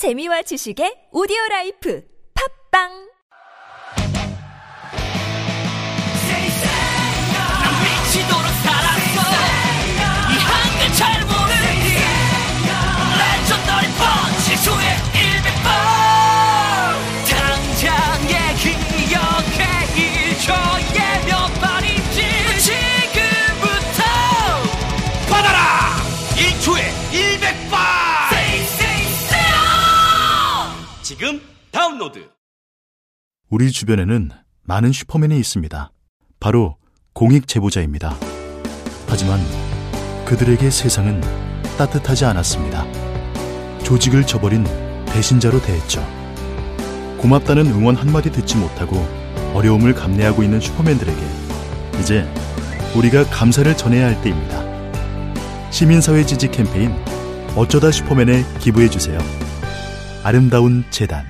재미와 지식의 오디오 라이프. 팝빵 다운로드 우리 주변에는 많은 슈퍼맨이 있습니다. 바로 공익 제보자입니다. 하지만 그들에게 세상은 따뜻하지 않았습니다. 조직을 저버린 배신자로 대했죠. 고맙다는 응원 한마디 듣지 못하고 어려움을 감내하고 있는 슈퍼맨들에게 이제 우리가 감사를 전해야 할 때입니다. 시민사회 지지 캠페인 어쩌다 슈퍼맨에 기부해주세요. 아름다운 재단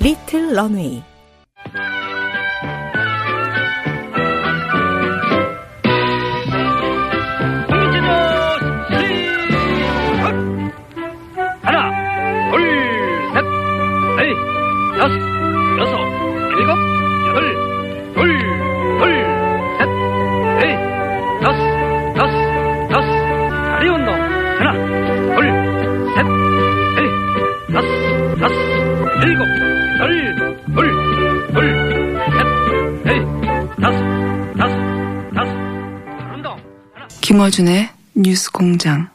리틀 런웨이. 공장.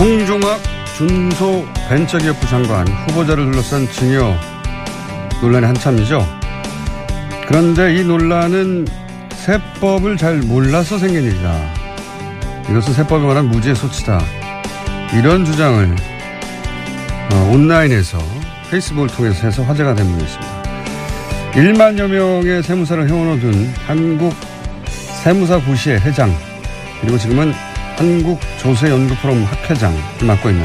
홍종학 준소 벤처기업 부 장관 후보자를 둘러싼 증여 논란이 한참이죠. 그런데 이 논란은 세법을 잘 몰라서 생긴 일이다. 이것은 세법에 관한 무죄 소치다. 이런 주장을 어, 온라인에서 페이스북을 통해서 해서 화제가 된 분이 있습니다. 1만여 명의 세무사를 해원어둔 한국 세무사 구시의 회장 그리고 지금은 한국 조세연구포럼 학회장을 맡고 있는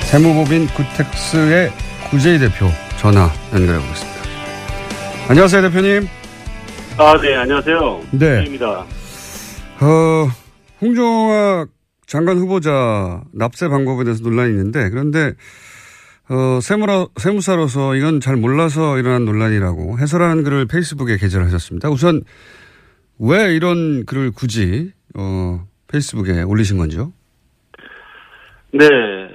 세무법인 구텍스의 구재희 대표 전화 연결해 보겠습니다. 안녕하세요, 대표님. 아, 네, 안녕하세요. 네. 입니다. 어, 홍종학 장관 후보자 납세 방법에 대해서 논란이 있는데 그런데 어, 세무라, 세무사로서 이건 잘 몰라서 일어난 논란이라고 해설하는 글을 페이스북에 게재하셨습니다. 우선 왜 이런 글을 굳이 어, 페이스북에 올리신 건지요? 네,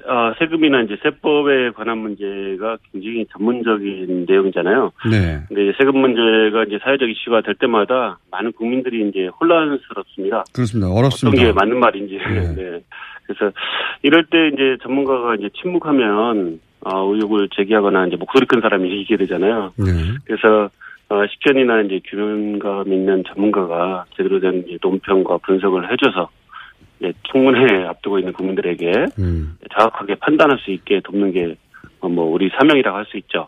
아, 세금이나 이제 세법에 관한 문제가 굉장히 전문적인 내용이잖아요. 네. 근데 세금 문제가 이제 사회적 이슈가 될 때마다 많은 국민들이 이제 혼란스럽습니다. 그렇습니다. 어떤 어렵습니다. 게 맞는 말인지. 네. 네. 그래서 이럴 때 이제 전문가가 이제 침묵하면 어, 의혹을 제기하거나 이제 목소리 큰 사람이 이기게 되잖아요. 네. 그래서 어, 식견이나 이제 규명감 있는 전문가가 제대로 된 이제 논평과 분석을 해줘서 이제 청문회에 앞두고 있는 국민들에게 음. 정확하게 판단할 수 있게 돕는 게 뭐 우리 사명이라고 할 수 있죠.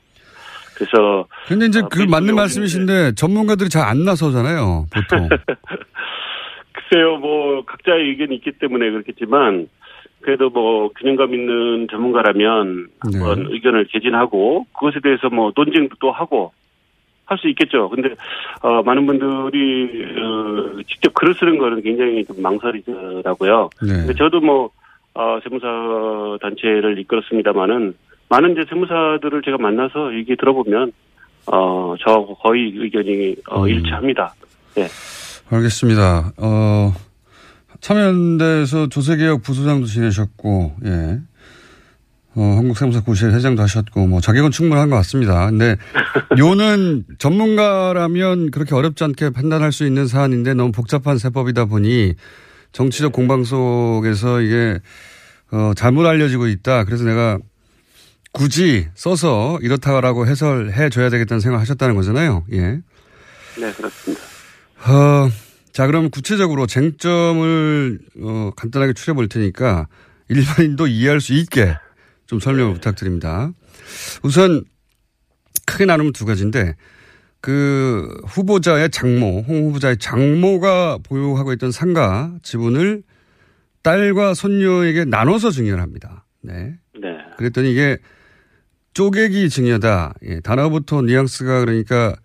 그래서 근데 이제 어, 그 맞는 말씀이신데 전문가들이 잘 안 나서잖아요, 보통. 글쎄요, 뭐 각자의 의견이 있기 때문에 그렇겠지만 그래도 뭐 균형감 있는 전문가라면 네. 한번 의견을 개진하고 그것에 대해서 뭐 논쟁도 또 하고 할 수 있겠죠. 근데 어 많은 분들이 어 직접 글을 쓰는 거는 굉장히 좀 망설이더라고요. 네. 근데 저도 뭐 어, 세무사 단체를 이끌었습니다마는 많은 이제 세무사들을 제가 만나서 얘기 들어보면 어, 저하고 거의 의견이 어, 음. 일치합니다. 네. 알겠습니다. 어, 참여연대에서 조세개혁 부소장도 지내셨고, 예. 어, 한국세무사 구실 회장도 하셨고, 뭐, 자격은 충분한 것 같습니다. 근데, 요는 전문가라면 그렇게 어렵지 않게 판단할 수 있는 사안인데 너무 복잡한 세법이다 보니 정치적 공방 속에서 이게, 어, 잘못 알려지고 있다. 그래서 내가 굳이 써서 이렇다라고 해설해 줘야 되겠다는 생각을 하셨다는 거잖아요. 예. 네, 그렇습니다. 어, 자, 그럼 구체적으로 쟁점을 어, 간단하게 추려 볼 테니까 일반인도 이해할 수 있게 좀 설명을 부탁드립니다. 우선 크게 나누면 두 가지인데 그 후보자의 장모, 홍 후보자의 장모가 보유하고 있던 상가 지분을 딸과 손녀에게 나눠서 증여를 합니다. 네. 네. 그랬더니 이게 쪼개기 증여다. 예, 단어부터 뉘앙스가 그러니까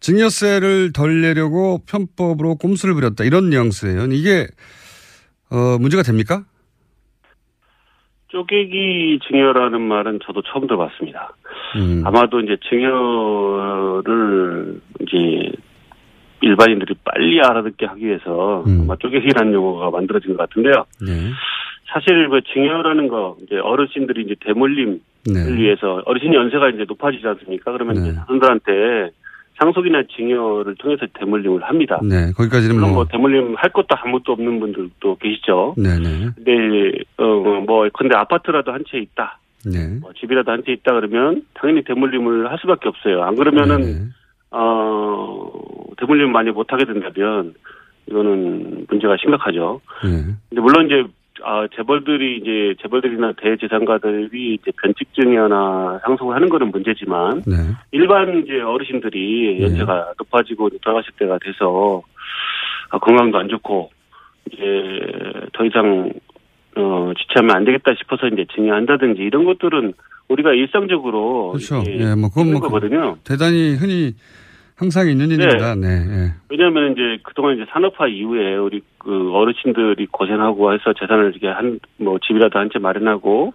증여세를 덜 내려고 편법으로 꼼수를 부렸다. 이런 뉘앙스예요. 이게 어, 문제가 됩니까? 쪼개기 증여라는 말은 저도 처음 들어봤습니다. 음. 아마도 이제 증여를 이제 일반인들이 빨리 알아듣게 하기 위해서 음. 아마 쪼개기라는 용어가 만들어진 것 같은데요. 네. 사실 그 증여라는 거 이제 어르신들이 이제 대물림을 네. 위해서 어르신 연세가 이제 높아지지 않습니까? 그러면 네. 이제 자손들한테 상속이나 증여를 통해서 대물림을 합니다. 네. 거기까지는 물론 뭐 뭐. 대물림 할 것도 아무것도 없는 분들도 계시죠. 네 네. 근데 어뭐 근데 아파트라도 한 채 있다. 네. 뭐 집이라도 한 채 있다 그러면 당연히 대물림을 할 수밖에 없어요. 안 그러면은 네. 어 대물림 많이 못 하게 된다면 이거는 문제가 심각하죠. 네. 근데 물론 이제 아 재벌들이 이제 재벌들이나 대재산가들이 이제 변칙증여나 상속을 하는 거는 문제지만 네. 일반 이제 어르신들이 네. 연세가 높아지고 돌아가실 때가 돼서 아, 건강도 안 좋고 이제 더 이상 어 지체하면 안 되겠다 싶어서 이제 증여한다든지 이런 것들은 우리가 일상적으로 그렇죠. 예, 뭐 그건 뭐 거거든요. 대단히 흔히 항상 있는 일입니다. 네. 예. 왜냐하면 이제 그동안 이제 산업화 이후에 우리 그 어르신들이 고생하고 해서 재산을 이렇게 한 뭐 집이라도 한 채 마련하고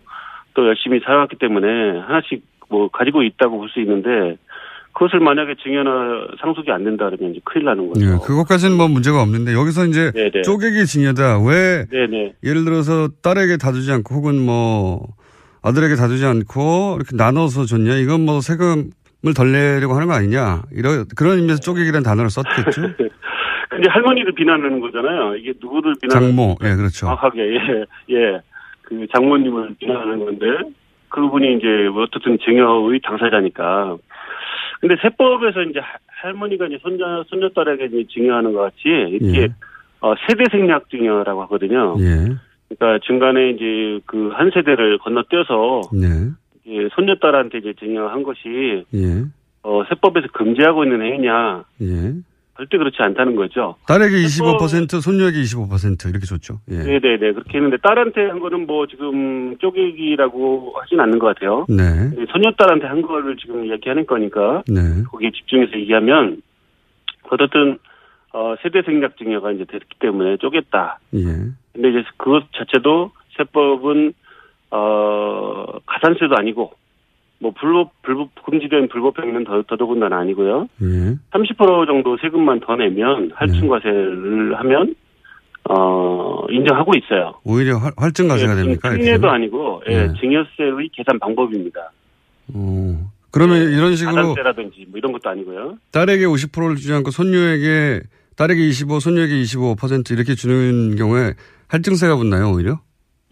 또 열심히 살아왔기 때문에 하나씩 뭐 가지고 있다고 볼 수 있는데 그것을 만약에 증여나 상속이 안 된다 그러면 이제 큰일 나는 거죠. 예, 그것까지는 뭐 문제가 없는데 여기서 이제 네네. 쪼개기 증여다. 왜 네네. 예를 들어서 딸에게 다 주지 않고 혹은 뭐 아들에게 다 주지 않고 이렇게 나눠서 줬냐? 이건 뭐 세금을 덜 내려고 하는 거 아니냐? 이런 그런 의미에서 쪼개기라는 단어를 썼겠죠. 근데 할머니를 비난하는 거잖아요. 이게 누구를 비난하는 장모, 예, 그렇죠. 정확하게 예, 예. 그 장모님을 비난하는 건데 그분이 이제 어떻든 증여의 당사자니까. 근데 세법에서 이제 하- 할머니가 이제 손자 손녀딸에게 이제 증여하는 것 같이 이렇게 예. 어, 세대 생략 증여라고 하거든요. 예, 그러니까 중간에 이제 그 한 세대를 건너뛰어서 네, 이제 손녀딸한테 이제 증여한 것이 예, 어, 세법에서 금지하고 있는 행위냐 예. 절대 그렇지 않다는 거죠. 딸에게 세법- 25%, 손녀에게 25% 이렇게 줬죠. 예. 네네네 그렇게 했는데 딸한테 한 거는 뭐 지금 쪼개기라고 하진 않는 것 같아요. 네, 근데 손녀딸한테 한 거를 지금 이야기하는 거니까 네, 거기에 집중해서 얘기하면 어쨌든 어, 세대 생략 증여가 이제 됐기 때문에 쪼갰다. 예, 근데 이제 그것 자체도 세법은 어 가산세도 아니고 뭐 불법 불법 금지된 불법 행위는 더 더더군다나 아니고요. 예. 30% 정도 세금만 더 내면 할증과세를 하면 어 인정하고 있어요. 오히려 활, 활증 가세가 됩니까? 특례도? 아니고 예, 네. 증여세의 계산 방법입니다. 어. 그러면 이런 식으로 가산세라든지 뭐 이런 것도 아니고요. 딸에게 50%를 주지 않고 손녀에게 딸에게 25, 손녀에게 25% 이렇게 주는 경우에 할증세가 붙나요, 오히려?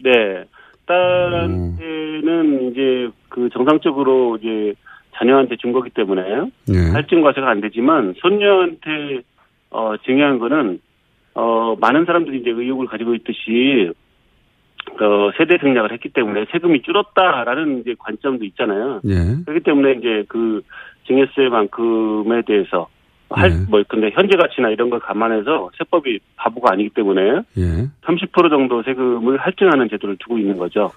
네. 딸한테는 이제 그 정상적으로 이제 자녀한테 준 거기 때문에 네. 할증 과세가 안 되지만 손녀한테 어 증여한 거는 어 많은 사람들이 이제 의혹을 가지고 있듯이 어 세대 생략을 했기 때문에 세금이 줄었다라는 이제 관점도 있잖아요. 예. 그렇기 때문에 이제 그 증여세만큼에 대해서 할 네. 뭐 근데 현재 가치나 이런 걸 감안해서 세법이 바보가 아니기 때문에 예. 30% 정도 세금을 할증하는 제도를 두고 있는 거죠.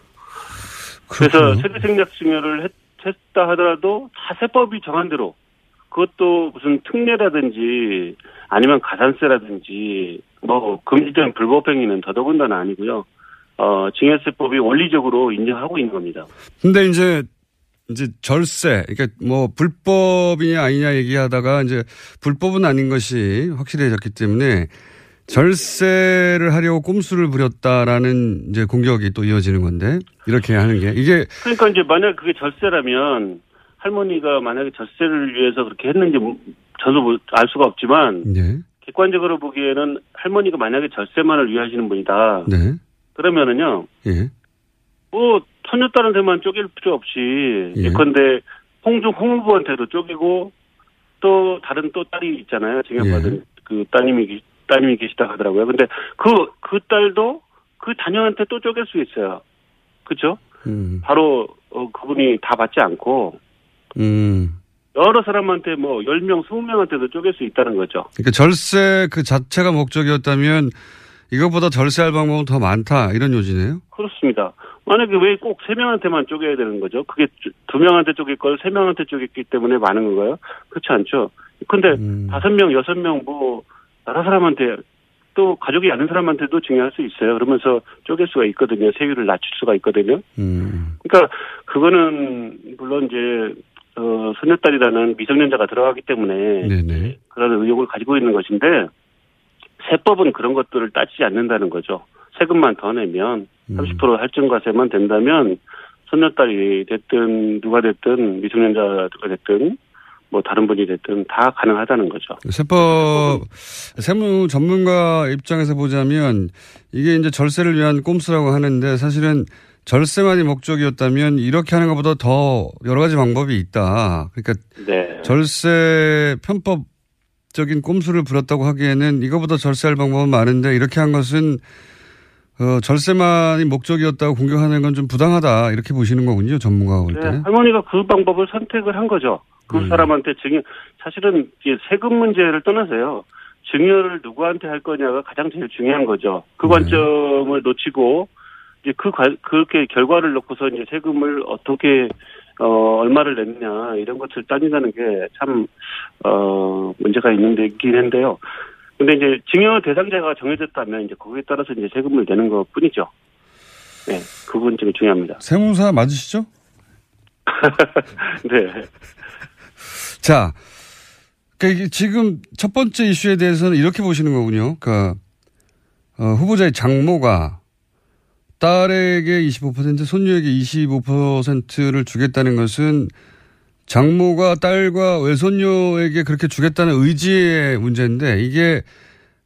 그래서. 세대 생략 증여를 했, 다 하더라도 다 세법이 정한 대로 그것도 무슨 특례라든지 아니면 가산세라든지 뭐 금지된 불법 행위는 더더군다나 아니고요. 어 증여세법이 원리적으로 인정하고 있는 겁니다. 근데 이제 이제 절세, 그러니까 뭐 불법이냐 아니냐 얘기하다가 이제 불법은 아닌 것이 확실해졌기 때문에 절세를 하려고 꼼수를 부렸다라는 이제 공격이 또 이어지는 건데 이렇게 하는 게. 이게 그러니까 이제 만약 그게 절세라면 할머니가 만약에 절세를 위해서 그렇게 했는지 뭐 저도 뭐알 수가 없지만 네, 객관적으로 보기에는 할머니가 만약에 절세만을 위하시는 분이다. 네, 그러면은요, 예, 뭐 손녀딸한테만 쪼갤 필요 없이 예. 예컨대 홍중 홍 후보한테도 쪼개고 또 다른 또 딸이 있잖아요. 증여받은 예. 그 따님이 따님이 계시다 하더라고요. 근데 그, 그 딸도 그 자녀한테 또 쪼갤 수 있어요. 그죠? 음. 바로, 어, 그분이 다 받지 않고, 음. 여러 사람한테 뭐, 10명, 20명한테도 쪼갤 수 있다는 거죠. 그러니까 절세 그 자체가 목적이었다면 이것보다 절세할 방법은 더 많다 이런 요지네요. 그렇습니다. 만약에 왜 꼭 세 명한테만 쪼개야 되는 거죠? 그게 두- 두 명한테 쪼갤 걸 세 명한테 쪼갰기 때문에 많은 건가요? 그렇지 않죠. 근데 음. 다섯 명, 여섯 명뭐 여러 사람한테 또 가족이 아는 사람한테도 증여할 수 있어요. 그러면서 쪼갤 수가 있거든요. 세율을 낮출 수가 있거든요. 음. 그러니까 그거는 물론 이제 어 소녀딸이라는 미성년자가 들어가기 때문에 네네. 그런 의혹을 가지고 있는 것인데 세법은 그런 것들을 따지지 않는다는 거죠. 세금만 더 내면 음. 30% 할증과세만 된다면 손녀딸이 됐든 누가 됐든 미성년자가 됐든 뭐 다른 분이 됐든 다 가능하다는 거죠. 세법 세무 전문가 입장에서 보자면 이게 이제 절세를 위한 꼼수라고 하는데 사실은 절세만이 목적이었다면 이렇게 하는 것보다 더 여러 가지 방법이 있다. 그러니까 네. 절세 편법적인 꼼수를 부렸다고 하기에는 이거보다 절세할 방법은 많은데 이렇게 한 것은 어, 절세만이 목적이었다고 공격하는 건 좀 부당하다 이렇게 보시는 거군요 전문가가 볼 때. 네, 할머니가 그 방법을 선택을 한 거죠. 그 음. 사람한테 증여, 사실은 세금 문제를 떠나서요. 증여를 누구한테 할 거냐가 가장 제일 중요한 거죠. 그 네. 관점을 놓치고, 이제 그, 관- 그렇게 결과를 놓고서 이제 세금을 어떻게, 어, 얼마를 냈냐, 이런 것을 따진다는 게 참, 어, 문제가 있는 데긴 한데요. 근데 이제 증여 대상자가 정해졌다면 이제 거기에 따라서 이제 세금을 내는 것 뿐이죠. 네, 그 부분 좀 중요합니다. 세무사 맞으시죠? 네. 자, 그러니까 지금 첫 번째 이슈에 대해서는 이렇게 보시는 거군요. 그러니까 어, 후보자의 장모가 딸에게 25%, 손녀에게 25%를 주겠다는 것은 장모가 딸과 외손녀에게 그렇게 주겠다는 의지의 문제인데 이게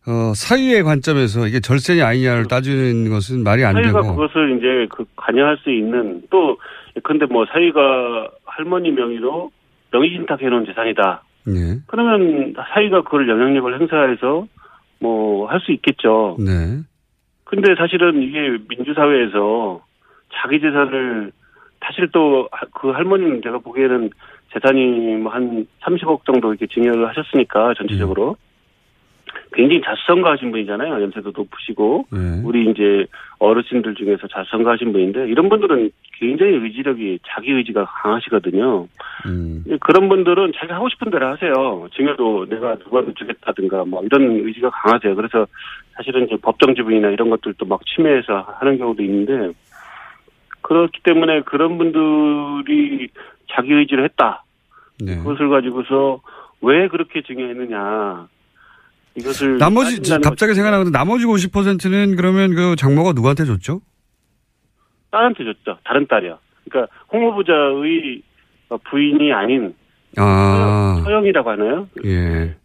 어, 사유의 관점에서 이게 절세냐 아니냐를 따지는 것은 말이 안 사위가 되고 그것을 이제 그 관여할 수 있는 또 근데 뭐 사위가 할머니 명의로 명의 신탁해 놓은 재산이다. 네. 그러면 사위가 그걸 영향력을 행사해서 뭐 할 수 있겠죠. 네. 근데 사실은 이게 민주사회에서 자기 재산을 사실 또 그 할머니는 제가 보기에는 재산이 뭐 한 30억 정도 이렇게 증여를 하셨으니까 전체적으로 굉장히 자수성가하신 분이잖아요. 연세도 높으시고 네. 우리 이제 어르신들 중에서 자수성가하신 분인데 이런 분들은 굉장히 의지력이 자기 의지가 강하시거든요. 음. 그런 분들은 자기가 하고 싶은 대로 하세요. 증여도 내가 누구한테 주겠다든가 뭐 이런 의지가 강하세요. 그래서 사실은 이제 법정 지분이나 이런 것들도 막 침해해서 하는 경우도 있는데 그렇기 때문에 그런 분들이 자기 의지를 했다. 네. 그것을 가지고서 왜 그렇게 증여했느냐. 이것을 나머지 갑자기. 생각나는데 나머지 50%는 그러면 그 장모가 누구한테 줬죠? 딸한테 줬죠. 다른 딸이요. 그러니까 홍 후보자의 부인이 아닌 아, 서영이라고 하나요? 예.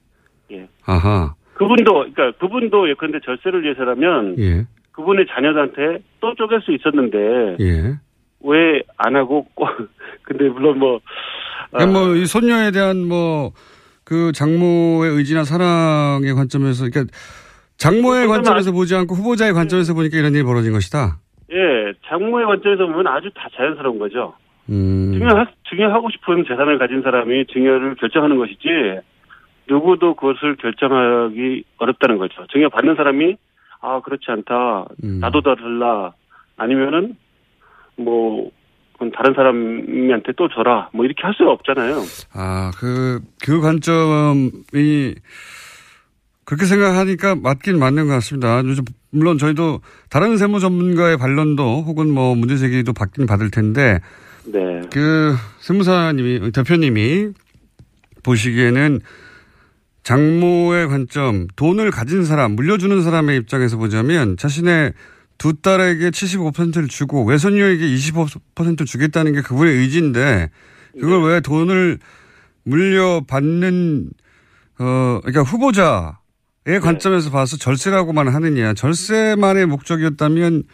예. 아하, 그분도 그러니까 그분도 예컨대 절세를 위해서라면 예, 그분의 자녀들한테 또 쪼갤 수 있었는데 예. 왜 안 하고 꼭 근데 물론 뭐 그러니까 아, 뭐이 손녀에 대한 뭐 그 장모의 의지나 사랑의 관점에서 그러니까 장모의 관점에서 보지 않고 후보자의 관점에서 보니까 이런 일이 벌어진 것이다. 예 장모의 관점에서 보면 아주 다 자연스러운 거죠. 음. 증여 증여하고 싶은 재산을 가진 사람이 증여를 결정하는 것이지 누구도 그것을 결정하기 어렵다는 거죠. 증여 받는 사람이 아 그렇지 않다 음. 나도 더 달라 아니면은 뭐 그건 다른 사람한테 또 줘라 뭐 이렇게 할 수가 없잖아요. 아, 그, 그 관점이 그렇게 생각하니까 맞긴 맞는 것 같습니다. 요즘 물론 저희도 다른 세무 전문가의 반론도 혹은 뭐 문제 제기도 받긴 받을 텐데 네. 그 세무사님이 대표님이 보시기에는 장모의 관점, 돈을 가진 사람, 물려주는 사람의 입장에서 보자면 자신의 두 딸에게 75%를 주고 외손녀에게 25% 주겠다는 게 그분의 의지인데 그걸 왜 돈을 물려받는 어 그러니까 후보자의 관점에서 봐서 절세라고만 하느냐 절세만의 목적이었다면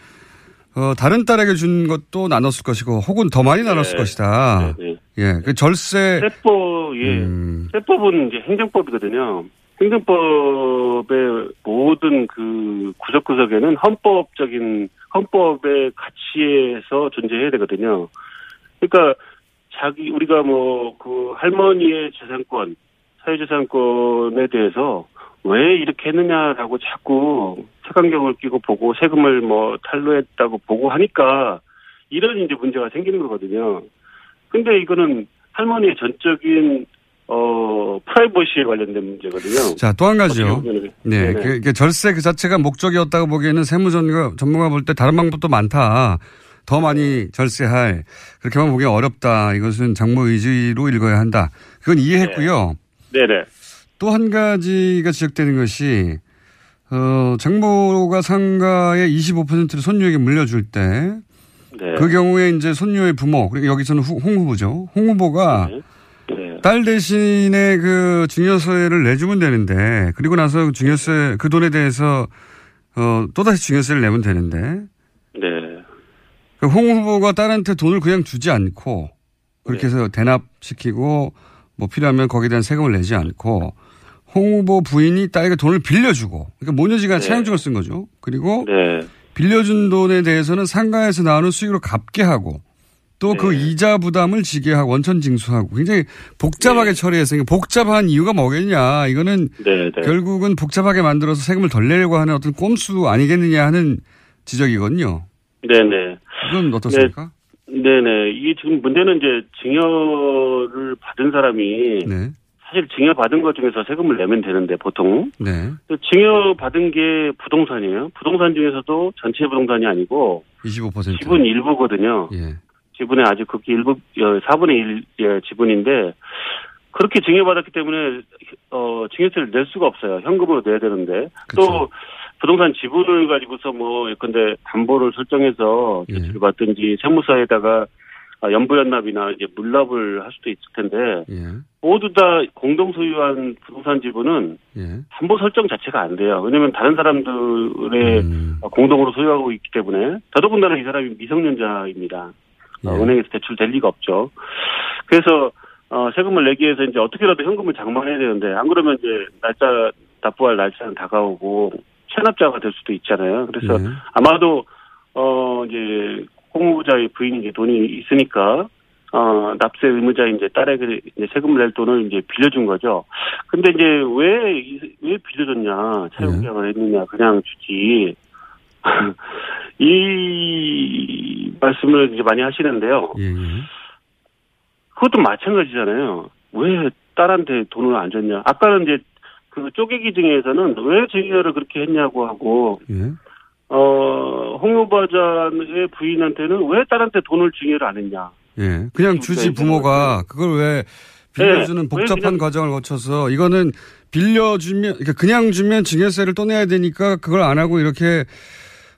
어 다른 딸에게 준 것도 나눴을 것이고 혹은 더 많이 나눴을 네. 것이다. 네, 네. 예, 그 절세 세법 예 음, 세법은 이제 행정법이거든요. 행정법의 모든 그 구석구석에는 헌법적인 헌법의 가치에서 존재해야 되거든요. 그러니까 자기 우리가 뭐 그 할머니의 재산권, 사회재산권에 대해서 왜 이렇게 했느냐라고 자꾸 색안경을 끼고 보고 세금을 뭐 탈루했다고 보고 하니까 이런 이제 문제가 생기는 거거든요. 근데 이거는 할머니의 전적인 어 프라이버시에 관련된 문제거든요. 자, 또 한 가지요. 네. 네네. 그, 그 절세 그 자체가 목적이었다고 보기에는 세무 전문가 전문가 볼 때 다른 방법도 많다. 더 많이 절세할 그렇게만 보기 어렵다. 이것은 장모 의지로 읽어야 한다. 그건 이해했고요. 네 네. 또 한 가지가 지적되는 것이 어, 장모가 상가의 25%를 손녀에게 물려줄 때그 네. 경우에 이제 손녀의 부모 그리고 여기서는 후- 홍 후보죠. 홍 후보가 네. 네. 딸 대신에 그 증여세를 내주면 되는데 그리고 나서 그 증여세 그 돈에 대해서 어 또다시 증여세를 내면 되는데 네. 그홍 후보가 딸한테 돈을 그냥 주지 않고 그렇게 해서 대납시키고 뭐 필요하면 거기에 대한 세금을 내지 않고 홍 후보 부인이 딸에게 돈을 빌려주고 그러니까 모녀지간 네. 차용증을 쓴 거죠. 그리고 네. 빌려준 돈에 대해서는 상가에서 나오는 수익으로 갚게 하고 또그 네. 이자 부담을 지게 하고 원천 징수하고 굉장히 복잡하게 네. 처리해서 복잡한 이유가 뭐겠냐 이거는 네. 네. 결국은 복잡하게 만들어서 세금을 덜 내려고 하는 어떤 꼼수 아니겠느냐 하는 지적이거든요. 네네. 이건 어떻습니까? 네 네. 이게 지금 문제는 이제 증여를 받은 사람이 네. 사실 증여 받은 것 중에서 세금을 내면 되는데 보통 네. 증여 받은 게 부동산이에요. 부동산 중에서도 전체 부동산이 아니고 25%. 지분 일부거든요. 예. 지분의 아주 극히 일부 어, 4분의 1 지분인데 그렇게 증여받았기 때문에 어 증여세를 낼 수가 없어요. 현금으로 내야 되는데 그쵸. 또 부동산 지분을 가지고서 뭐 예컨대 담보를 설정해서 예. 대출을 받든지 세무사에다가 아, 연부연납이나 이제 물납을 할 수도 있을 텐데 예. 모두 다 공동 소유한 부동산 지분은 예. 담보 설정 자체가 안 돼요. 왜냐하면 다른 사람들의 음. 공동으로 소유하고 있기 때문에 더더군다나 이 사람이 미성년자입니다. 어, 예. 은행에서 대출 될 리가 없죠. 그래서 어, 세금을 내기 위해서 이제 어떻게라도 현금을 장만해야 되는데 안 그러면 이제 날짜 납부할 날짜는 다가오고 체납자가 될 수도 있잖아요. 그래서 예. 아마도 어 이제 공무자의 부인이 이제 돈이 있으니까 어 납세 의무자 이제 딸에게 이제 세금을 낼 돈을 이제 빌려준 거죠. 근데 이제 왜 왜 빌려줬냐 차용 네. 계약을 했느냐 그냥 주지 이 말씀을 이제 많이 하시는데요. 예. 예. 그것도 마찬가지잖아요. 왜 딸한테 돈을 안 줬냐? 아까는 이제 그 쪼개기 중에서는 왜 증여를 그렇게 했냐고 하고 예. 어, 홍 후보자의 부인한테는 왜 딸한테 돈을 증여를 안 했냐. 예. 그냥 주지 부모가 그걸 왜 빌려주는 네, 복잡한 과정을 거쳐서 이거는 빌려주면 그러니까 그냥 주면 증여세를 또 내야 되니까 그걸 안 하고 이렇게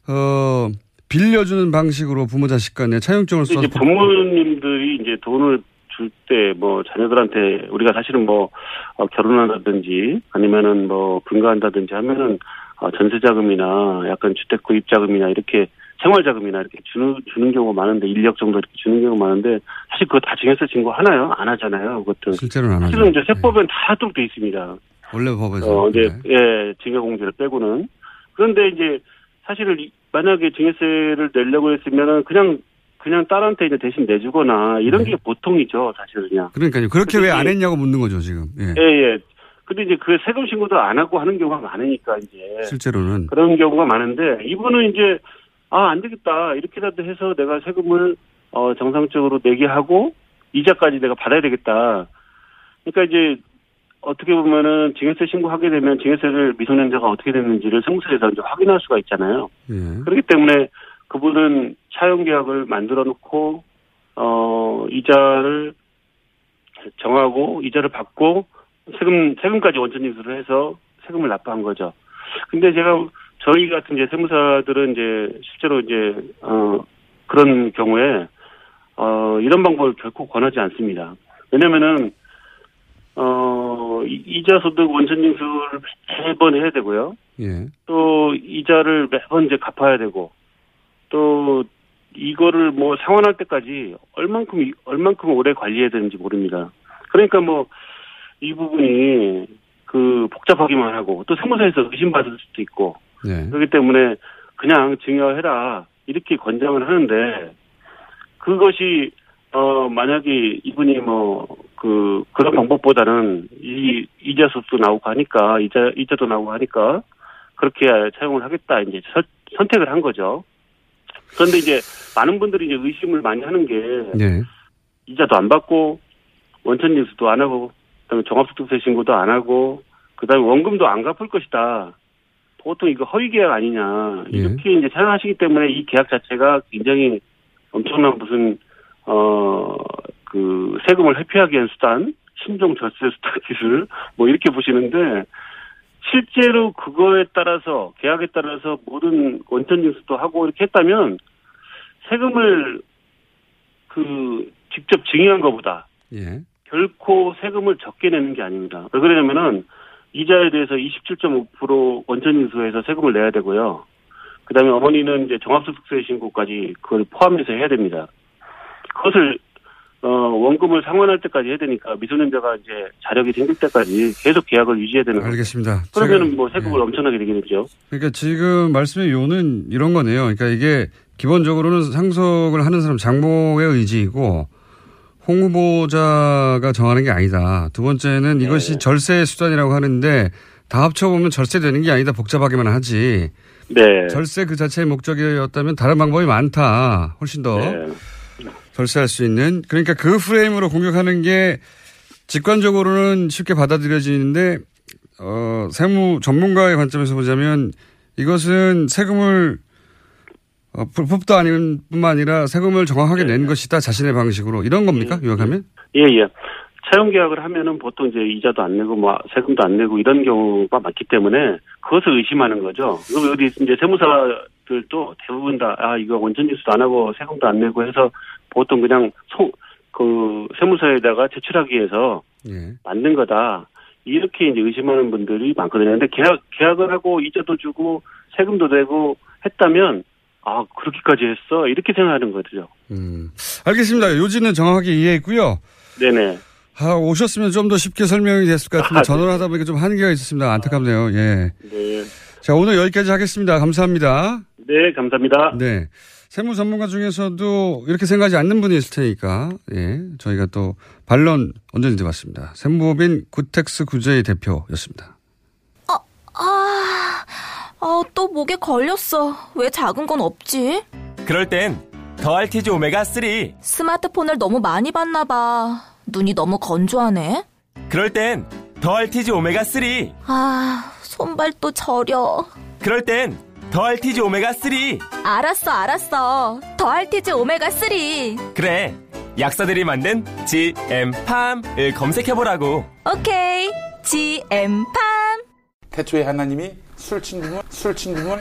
어 빌려주는 방식으로 부모 자식 간에 차용증을 써서 이제 부모님들이 이제 돈을 줄 때 뭐 자녀들한테 우리가 사실은 뭐 어, 결혼한다든지 아니면은 뭐 분가한다든지 하면은 어, 전세자금이나 약간 주택 구입 자금이나 이렇게 생활자금이나 이렇게 주는 주는 경우가 많은데 1억 정도 이렇게 주는 경우가 많은데 사실 그거 다 증여세 신고 하나요? 안 하잖아요. 그것도 실제로는 안 하죠. 실은 이제 세법엔 다 하도록 돼 있습니다. 예. 원래 법에서 어, 이제, 네. 예, 증여 공제를 빼고는. 그런데 이제, 사실은, 이- 만약에 증여세를 내려고 했으면은, 그냥, 그냥 딸한테 이제 대신 내주거나, 이런 네. 게 보통이죠, 사실은 그냥. 그러니까요. 그렇게 왜 안 했냐고 묻는 거죠 지금. 예. 예, 예. 근데 이제 그 세금 신고도 안 하고 하는 경우가 많으니까, 이제. 실제로는 그런 경우가 많은데, 이분은 이제, 아, 안 되겠다. 이렇게라도 해서 내가 세금을, 어, 정상적으로 내게 하고, 이자까지 내가 받아야 되겠다. 그러니까 이제, 어떻게 보면은 증여세 신고하게 되면 증여세를 미성년자가 어떻게 됐는지를 세무서에서 이제 확인할 수가 있잖아요. 예. 그렇기 때문에 그분은 차용 계약을 만들어 놓고 어 이자를 정하고 이자를 받고 세금 세금까지 원천 징수를 해서 세금을 납부한 거죠. 근데 제가 저희 같은 이제 세무사들은 이제 실제로 이제 어 그런 경우에 어 이런 방법을 결코 권하지 않습니다. 왜냐면은 어 이- 이자 소득 원천 징수를 매번 해야 되고요. 예. 또 이자를 매번 이제 갚아야 되고 또 이거를 뭐 상환할 때까지 얼만큼 얼만큼 오래 관리해야 되는지 모릅니다. 그러니까 뭐 이 부분이 그그 복잡하기만 하고 또 세무서에서 의심받을 수도 있고 네. 그렇기 때문에 그냥 증여해라 이렇게 권장을 하는데 그것이 어 만약에 이분이 뭐 그 그런 방법보다는 이 이자 수도 나오고 하니까 이자 이자도 나오고 하니까 그렇게 사용을 하겠다 이제 서- 선택을 한 거죠. 그런데 이제 많은 분들이 이제 의심을 많이 하는 게 네. 이자도 안 받고 원천 인수도 안 하고 그다음에 종합소득세 신고도 안 하고 그다음에 원금도 안 갚을 것이다. 보통 이거 허위 계약 아니냐 예. 이렇게 이제 생각하시기 때문에 이 계약 자체가 굉장히 엄청난 무슨 어 그 세금을 회피하기 위한 수단, 신종 절세 수단 기술 뭐 이렇게 보시는데 실제로 그거에 따라서 계약에 따라서 모든 원천 인수도 하고 이렇게 했다면 세금을 그 직접 증여한 것보다 예. 결코 세금을 적게 내는 게 아닙니다. 왜 그러냐면은 이자에 대해서 27.5% 원천 인수해서 세금을 내야 되고요. 그다음에 어머니는 이제 종합소득세 신고까지 그걸 포함해서 해야 됩니다. 그것을 어 원금을 상환할 때까지 해야 되니까 미소년자가 이제 자력이 생길 때까지 계속 계약을 유지해야 되는 거죠. 알겠습니다. 그러면은 뭐 세금을 예. 엄청나게 내게 되죠. 그러니까 지금 말씀의 요는 이런 거네요. 그러니까 이게 기본적으로는 상속을 하는 사람 장모의 의지이고 홍 후보자가 정하는 게 아니다. 두 번째는 네. 이것이 절세 수단이라고 하는데 다 합쳐보면 절세되는 게 아니다. 복잡하게만 하지. 네. 절세 그 자체의 목적이었다면 다른 방법이 많다. 훨씬 더 네. 절세할 수 있는. 그러니까 그 프레임으로 공격하는 게 직관적으로는 쉽게 받아들여지는데 어, 세무 전문가의 관점에서 보자면 이것은 세금을 어, 불법도 아닌 뿐만 아니라 세금을 정확하게 낸 것이다 자신의 방식으로 이런 겁니까 요약하면? 예, 예. 차용 계약을 하면은 보통 이제 이자도 안 내고 뭐 세금도 안 내고 이런 경우가 많기 때문에 그것을 의심하는 거죠. 그럼 어디 이제 세무사들도 대부분 다 아 이거 원천 인수도 안 하고 세금도 안 내고 해서 보통 그냥 소, 그 세무서에다가 제출하기 위해서 예. 만든 거다. 이렇게 이제 의심하는 분들이 많거든요. 근데 계약 계약을 하고 이자도 주고 세금도 내고 했다면 아 그렇게까지 했어 이렇게 생각하는 거죠. 음. 알겠습니다. 요지는 정확하게 이해했고요. 네네. 아, 오셨으면 좀 더 쉽게 설명이 됐을 것 같은데 아, 전화를 하다 보니까 좀 한계가 있었습니다. 안타깝네요. 예. 네. 자, 오늘 여기까지 하겠습니다. 감사합니다. 네, 감사합니다. 네. 세무 전문가 중에서도 이렇게 생각하지 않는 분이 있을 테니까, 예. 저희가 또 반론 언제든지 받습니다. 세무법인 구텍스 구제의 대표였습니다. 아, 아, 또 목에 걸렸어. 왜 작은 건 없지? 그럴 땐 더 알티지 오메가 3. 스마트폰을 너무 많이 봤나 봐. 눈이 너무 건조하네. 그럴 땐 더 알티지 오메가 3. 아, 손발도 저려. 그럴 땐 더알티지 오메가 3. 알았어, 알았어. 더할티즈 오메가3. 그래. 약사들이 만든 GM팜을 검색해보라고. 오케이. GM팜. 태초에 하나님이 술 친구문 술 친구문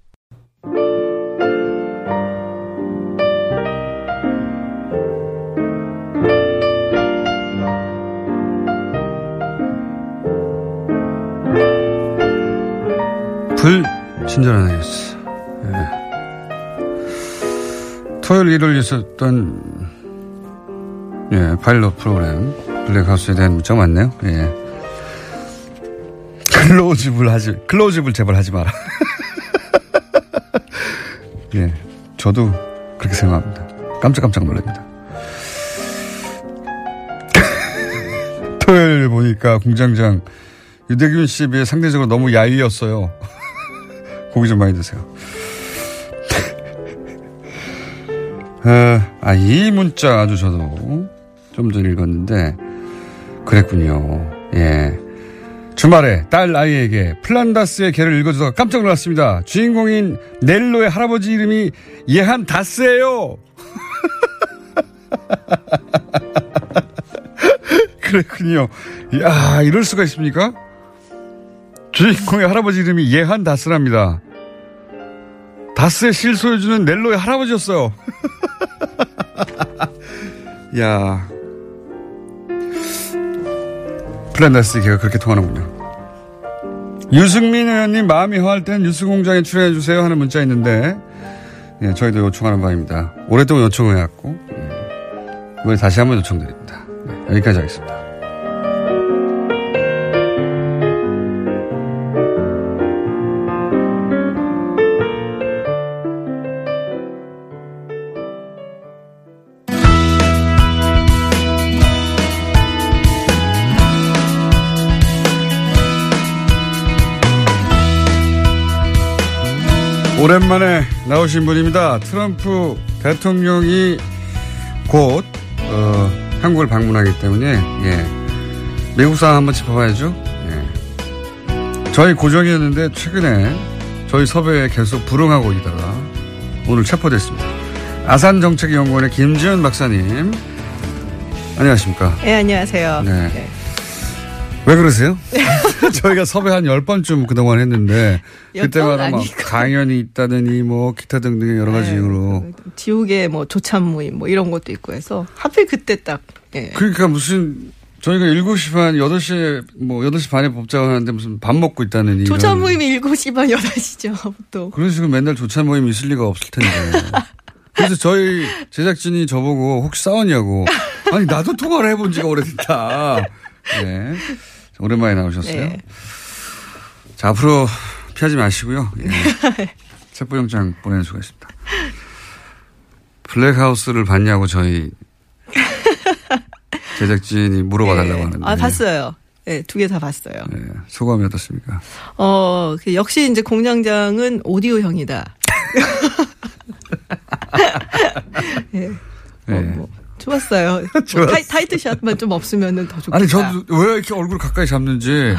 불 친절한 뉴스. 예. 토요일 일요일 있었던 예, 파일럿 프로그램 블랙하우스에 대한 문자 많네요. 예. 클로즈업을 하지 클로즈업을 제발 하지 마라. 예. 저도 그렇게 생각합니다. 깜짝깜짝 놀랍니다. 토요일 보니까 공장장 유대균 씨에 비해 상대적으로 너무 야위였어요. 고기 좀 많이 드세요. 아, 아, 이 문자 아주 저도 좀전 읽었는데, 그랬군요. 예. 주말에 딸 아이에게 플란다스의 개를 읽어주다가 깜짝 놀랐습니다. 주인공인 넬로의 할아버지 이름이 예한 다스예요. 그랬군요. 야 이럴 수가 있습니까? 주인공의 할아버지 이름이 예한 다스랍니다. 다스의 실소유주는 넬로의 할아버지였어요. 야 플란다스 개가 그렇게 통하는군요. 유승민 의원님 마음이 허할 땐 뉴스공장에 출연해주세요 하는 문자 있는데 예, 저희도 요청하는 바입니다. 오랫동안 요청해왔고 예, 이번에 다시 한번 요청드립니다. 네, 여기까지 하겠습니다. 오랜만에 나오신 분입니다. 트럼프 대통령이 곧 어, 한국을 방문하기 때문에 예. 미국 상황 한번 짚어봐야죠. 예. 저희 고정이었는데 최근에 저희 섭외에 계속 불응하고 있다가 오늘 체포됐습니다. 아산정책연구원의 김지현 박사님 안녕하십니까? 네, 안녕하세요. 네. 네. 왜 그러세요? 저희가 섭외 한 10번쯤 그동안 했는데 그때마다 막 강연이 있다더니 뭐 기타 등등의 여러 가지 네, 이유로 지옥의 뭐 조찬 모임 뭐 이런 것도 있고 해서 하필 그때 딱 예. 그러니까 무슨 저희가 7시 반 8시에 뭐 8시 반에 법자고 하는데 무슨 밥 먹고 있다는 조찬 모임이 7시 반 8시죠. 또. 그런 식으로 맨날 조찬 모임 있을 리가 없을 텐데. 그래서 저희 제작진이 저보고 혹시 싸웠냐고. 아니 나도 통화를 해본 지가 오래됐다. 네. 오랜만에 나오셨어요. 네. 자, 앞으로 피하지 마시고요. 예. 체포영장 보내는 수가 있습니다. 블랙하우스를 봤냐고 저희 제작진이 물어봐 달라고 네. 하는데. 아, 봤어요. 네, 두 개 다 봤어요. 네. 소감이 어떻습니까? 어, 그 역시 이제 공장장은 오디오형이다. 네. 네. 어, 뭐, 좋았어요. 뭐 타이, 타이 트샷만 좀 없으면은 더 좋겠다. 아니, 저도 왜 이렇게 얼굴 가까이 잡는지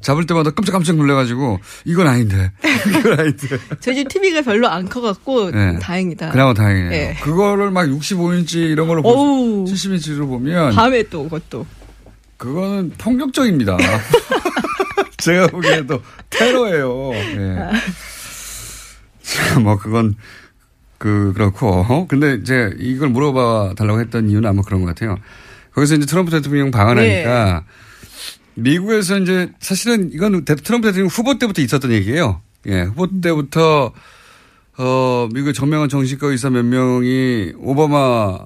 잡을 때마다 깜짝깜짝 놀래가지고 이건 아닌데. 이건 아닌데. 저희 집 TV가 별로 안 커갖고 네. 다행이다. 그나마 다행이네요. 네. 그거를 막 65인치 이런 걸로 어우. 70인치로 보면 밤에 또 그것도. 그거는 폭력적입니다. 제가 보기에도 테러예요. 예. 자, 뭐 그건 그 그렇고 근데 이제 이걸 물어봐 달라고 했던 이유는 아마 그런 것 같아요. 거기서 이제 트럼프 대통령 방한하니까 미국에서 이제 사실은 이건 대- 트럼프 대통령 후보 때부터 있었던 얘기예요. 예, 후보 때부터 어 미국의 저명한 정신과 의사 몇 명이 오바마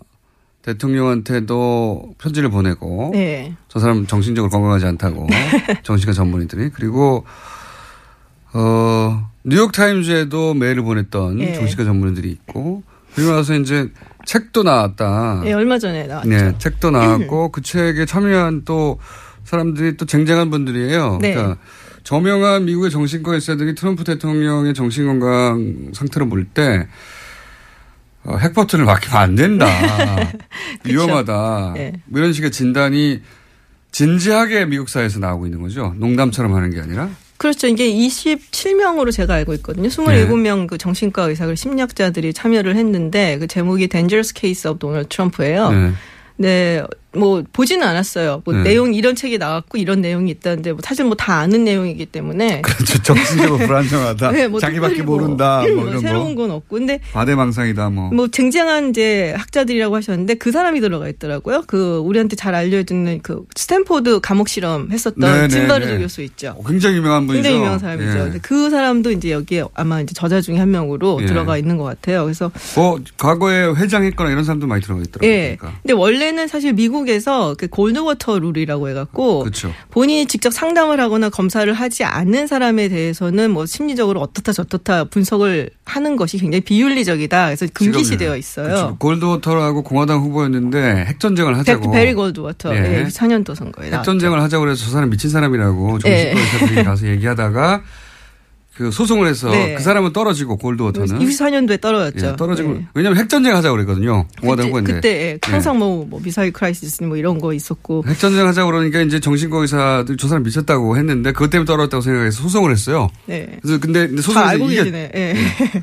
대통령한테도 편지를 보내고 네. 저 사람 정신적으로 건강하지 않다고 정신과 전문의들이 그리고 어 뉴욕 타임즈에도 메일을 보냈던 예. 정신과 전문의들이 있고 그리고 나서 이제 책도 나왔다. 네, 얼마 전에 나왔죠. 네, 책도 나왔고 그 책에 참여한 또 사람들이 또 쟁쟁한 분들이에요. 네. 그러니까 저명한 미국의 정신과 의사들이 트럼프 대통령의 정신건강 상태를 볼때 어, 핵버튼을 맡기면 안 된다. 위험하다. 네. 뭐 이런 식의 진단이 진지하게 미국 사회에서 나오고 있는 거죠. 농담처럼 하는 게 아니라. 그렇죠. 이게 27명으로 제가 알고 있거든요. 27명 그 정신과 의사, 그 심리학자들이 참여를 했는데 그 제목이 Dangerous Case of Donald Trump예요. 네. 네, 뭐 보지는 않았어요. 뭐 네. 내용 이런 책이 나왔고 이런 내용이 있다는데 뭐 사실 뭐 다 아는 내용이기 때문에 그렇죠. 정신적으로 불안정하다. 네, 뭐 자기밖에 뭐, 모른다. 뭐, 뭐 새로운 거. 건 없고 근데 과대망상이다. 뭐. 뭐 쟁쟁한 이제 학자들이라고 하셨는데 그 사람이 들어가 있더라고요. 그 우리한테 잘 알려주는 그 스탠포드 감옥 실험 했었던 네, 네, 짐바르도 네. 교수 있죠. 어, 굉장히 유명한 분이죠. 굉장히 유명한 사람이죠. 예. 그 사람도 이제 여기에 아마 이제 저자 중에 한 명으로 예. 들어가 있는 것 같아요. 그래서 뭐 과거에 회장했거나 이런 사람도 많이 들어가 있더라고요. 예. 그러니까. 근데 원래는 사실 미국 에서 그 골드워터 룰이라고 해갖고 그렇죠. 본인이 직접 상담을 하거나 검사를 하지 않는 사람에 대해서는 뭐 심리적으로 어떻다 저떻다 분석을 하는 것이 굉장히 비윤리적이다. 그래서 금기시되어 있어요. 그렇죠. 골드워터라고 공화당 후보였는데 핵전쟁을 하자고. 베리 골드워터 예. 예. 64년도 선거에 나왔죠. 핵전쟁을 하자고 그래서 저 사람 미친 사람이라고 정신과 예. 의사들이 가서 얘기하다가 그 소송을 해서 네. 그 사람은 떨어지고 골드워터는 64년도에 떨어졌죠. 예, 떨어지고 네. 왜냐하면 핵전쟁 하자고 그랬거든요. 공화당 그때, 그때 예, 항상 뭐, 뭐 미사일 crisis 뭐 이런 거 있었고 핵전쟁 하자고 그러니까 이제 정신과 의사들 저 사람 미쳤다고 했는데 그것 때문에 떨어졌다고 생각해서 소송을 했어요. 네. 그래서 근데, 근데 다 소송에서 알고 이게 계시네. 예.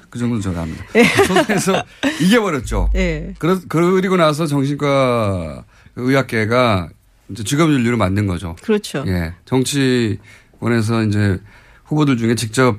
그 정도는 제가 압니다. 소송에서 이겨버렸죠. 예. 그러, 그리고 나서 정신과 의학계가 이제 직업 윤리로 만든 거죠. 그렇죠. 예. 정치권에서 이제 후보들 중에 직접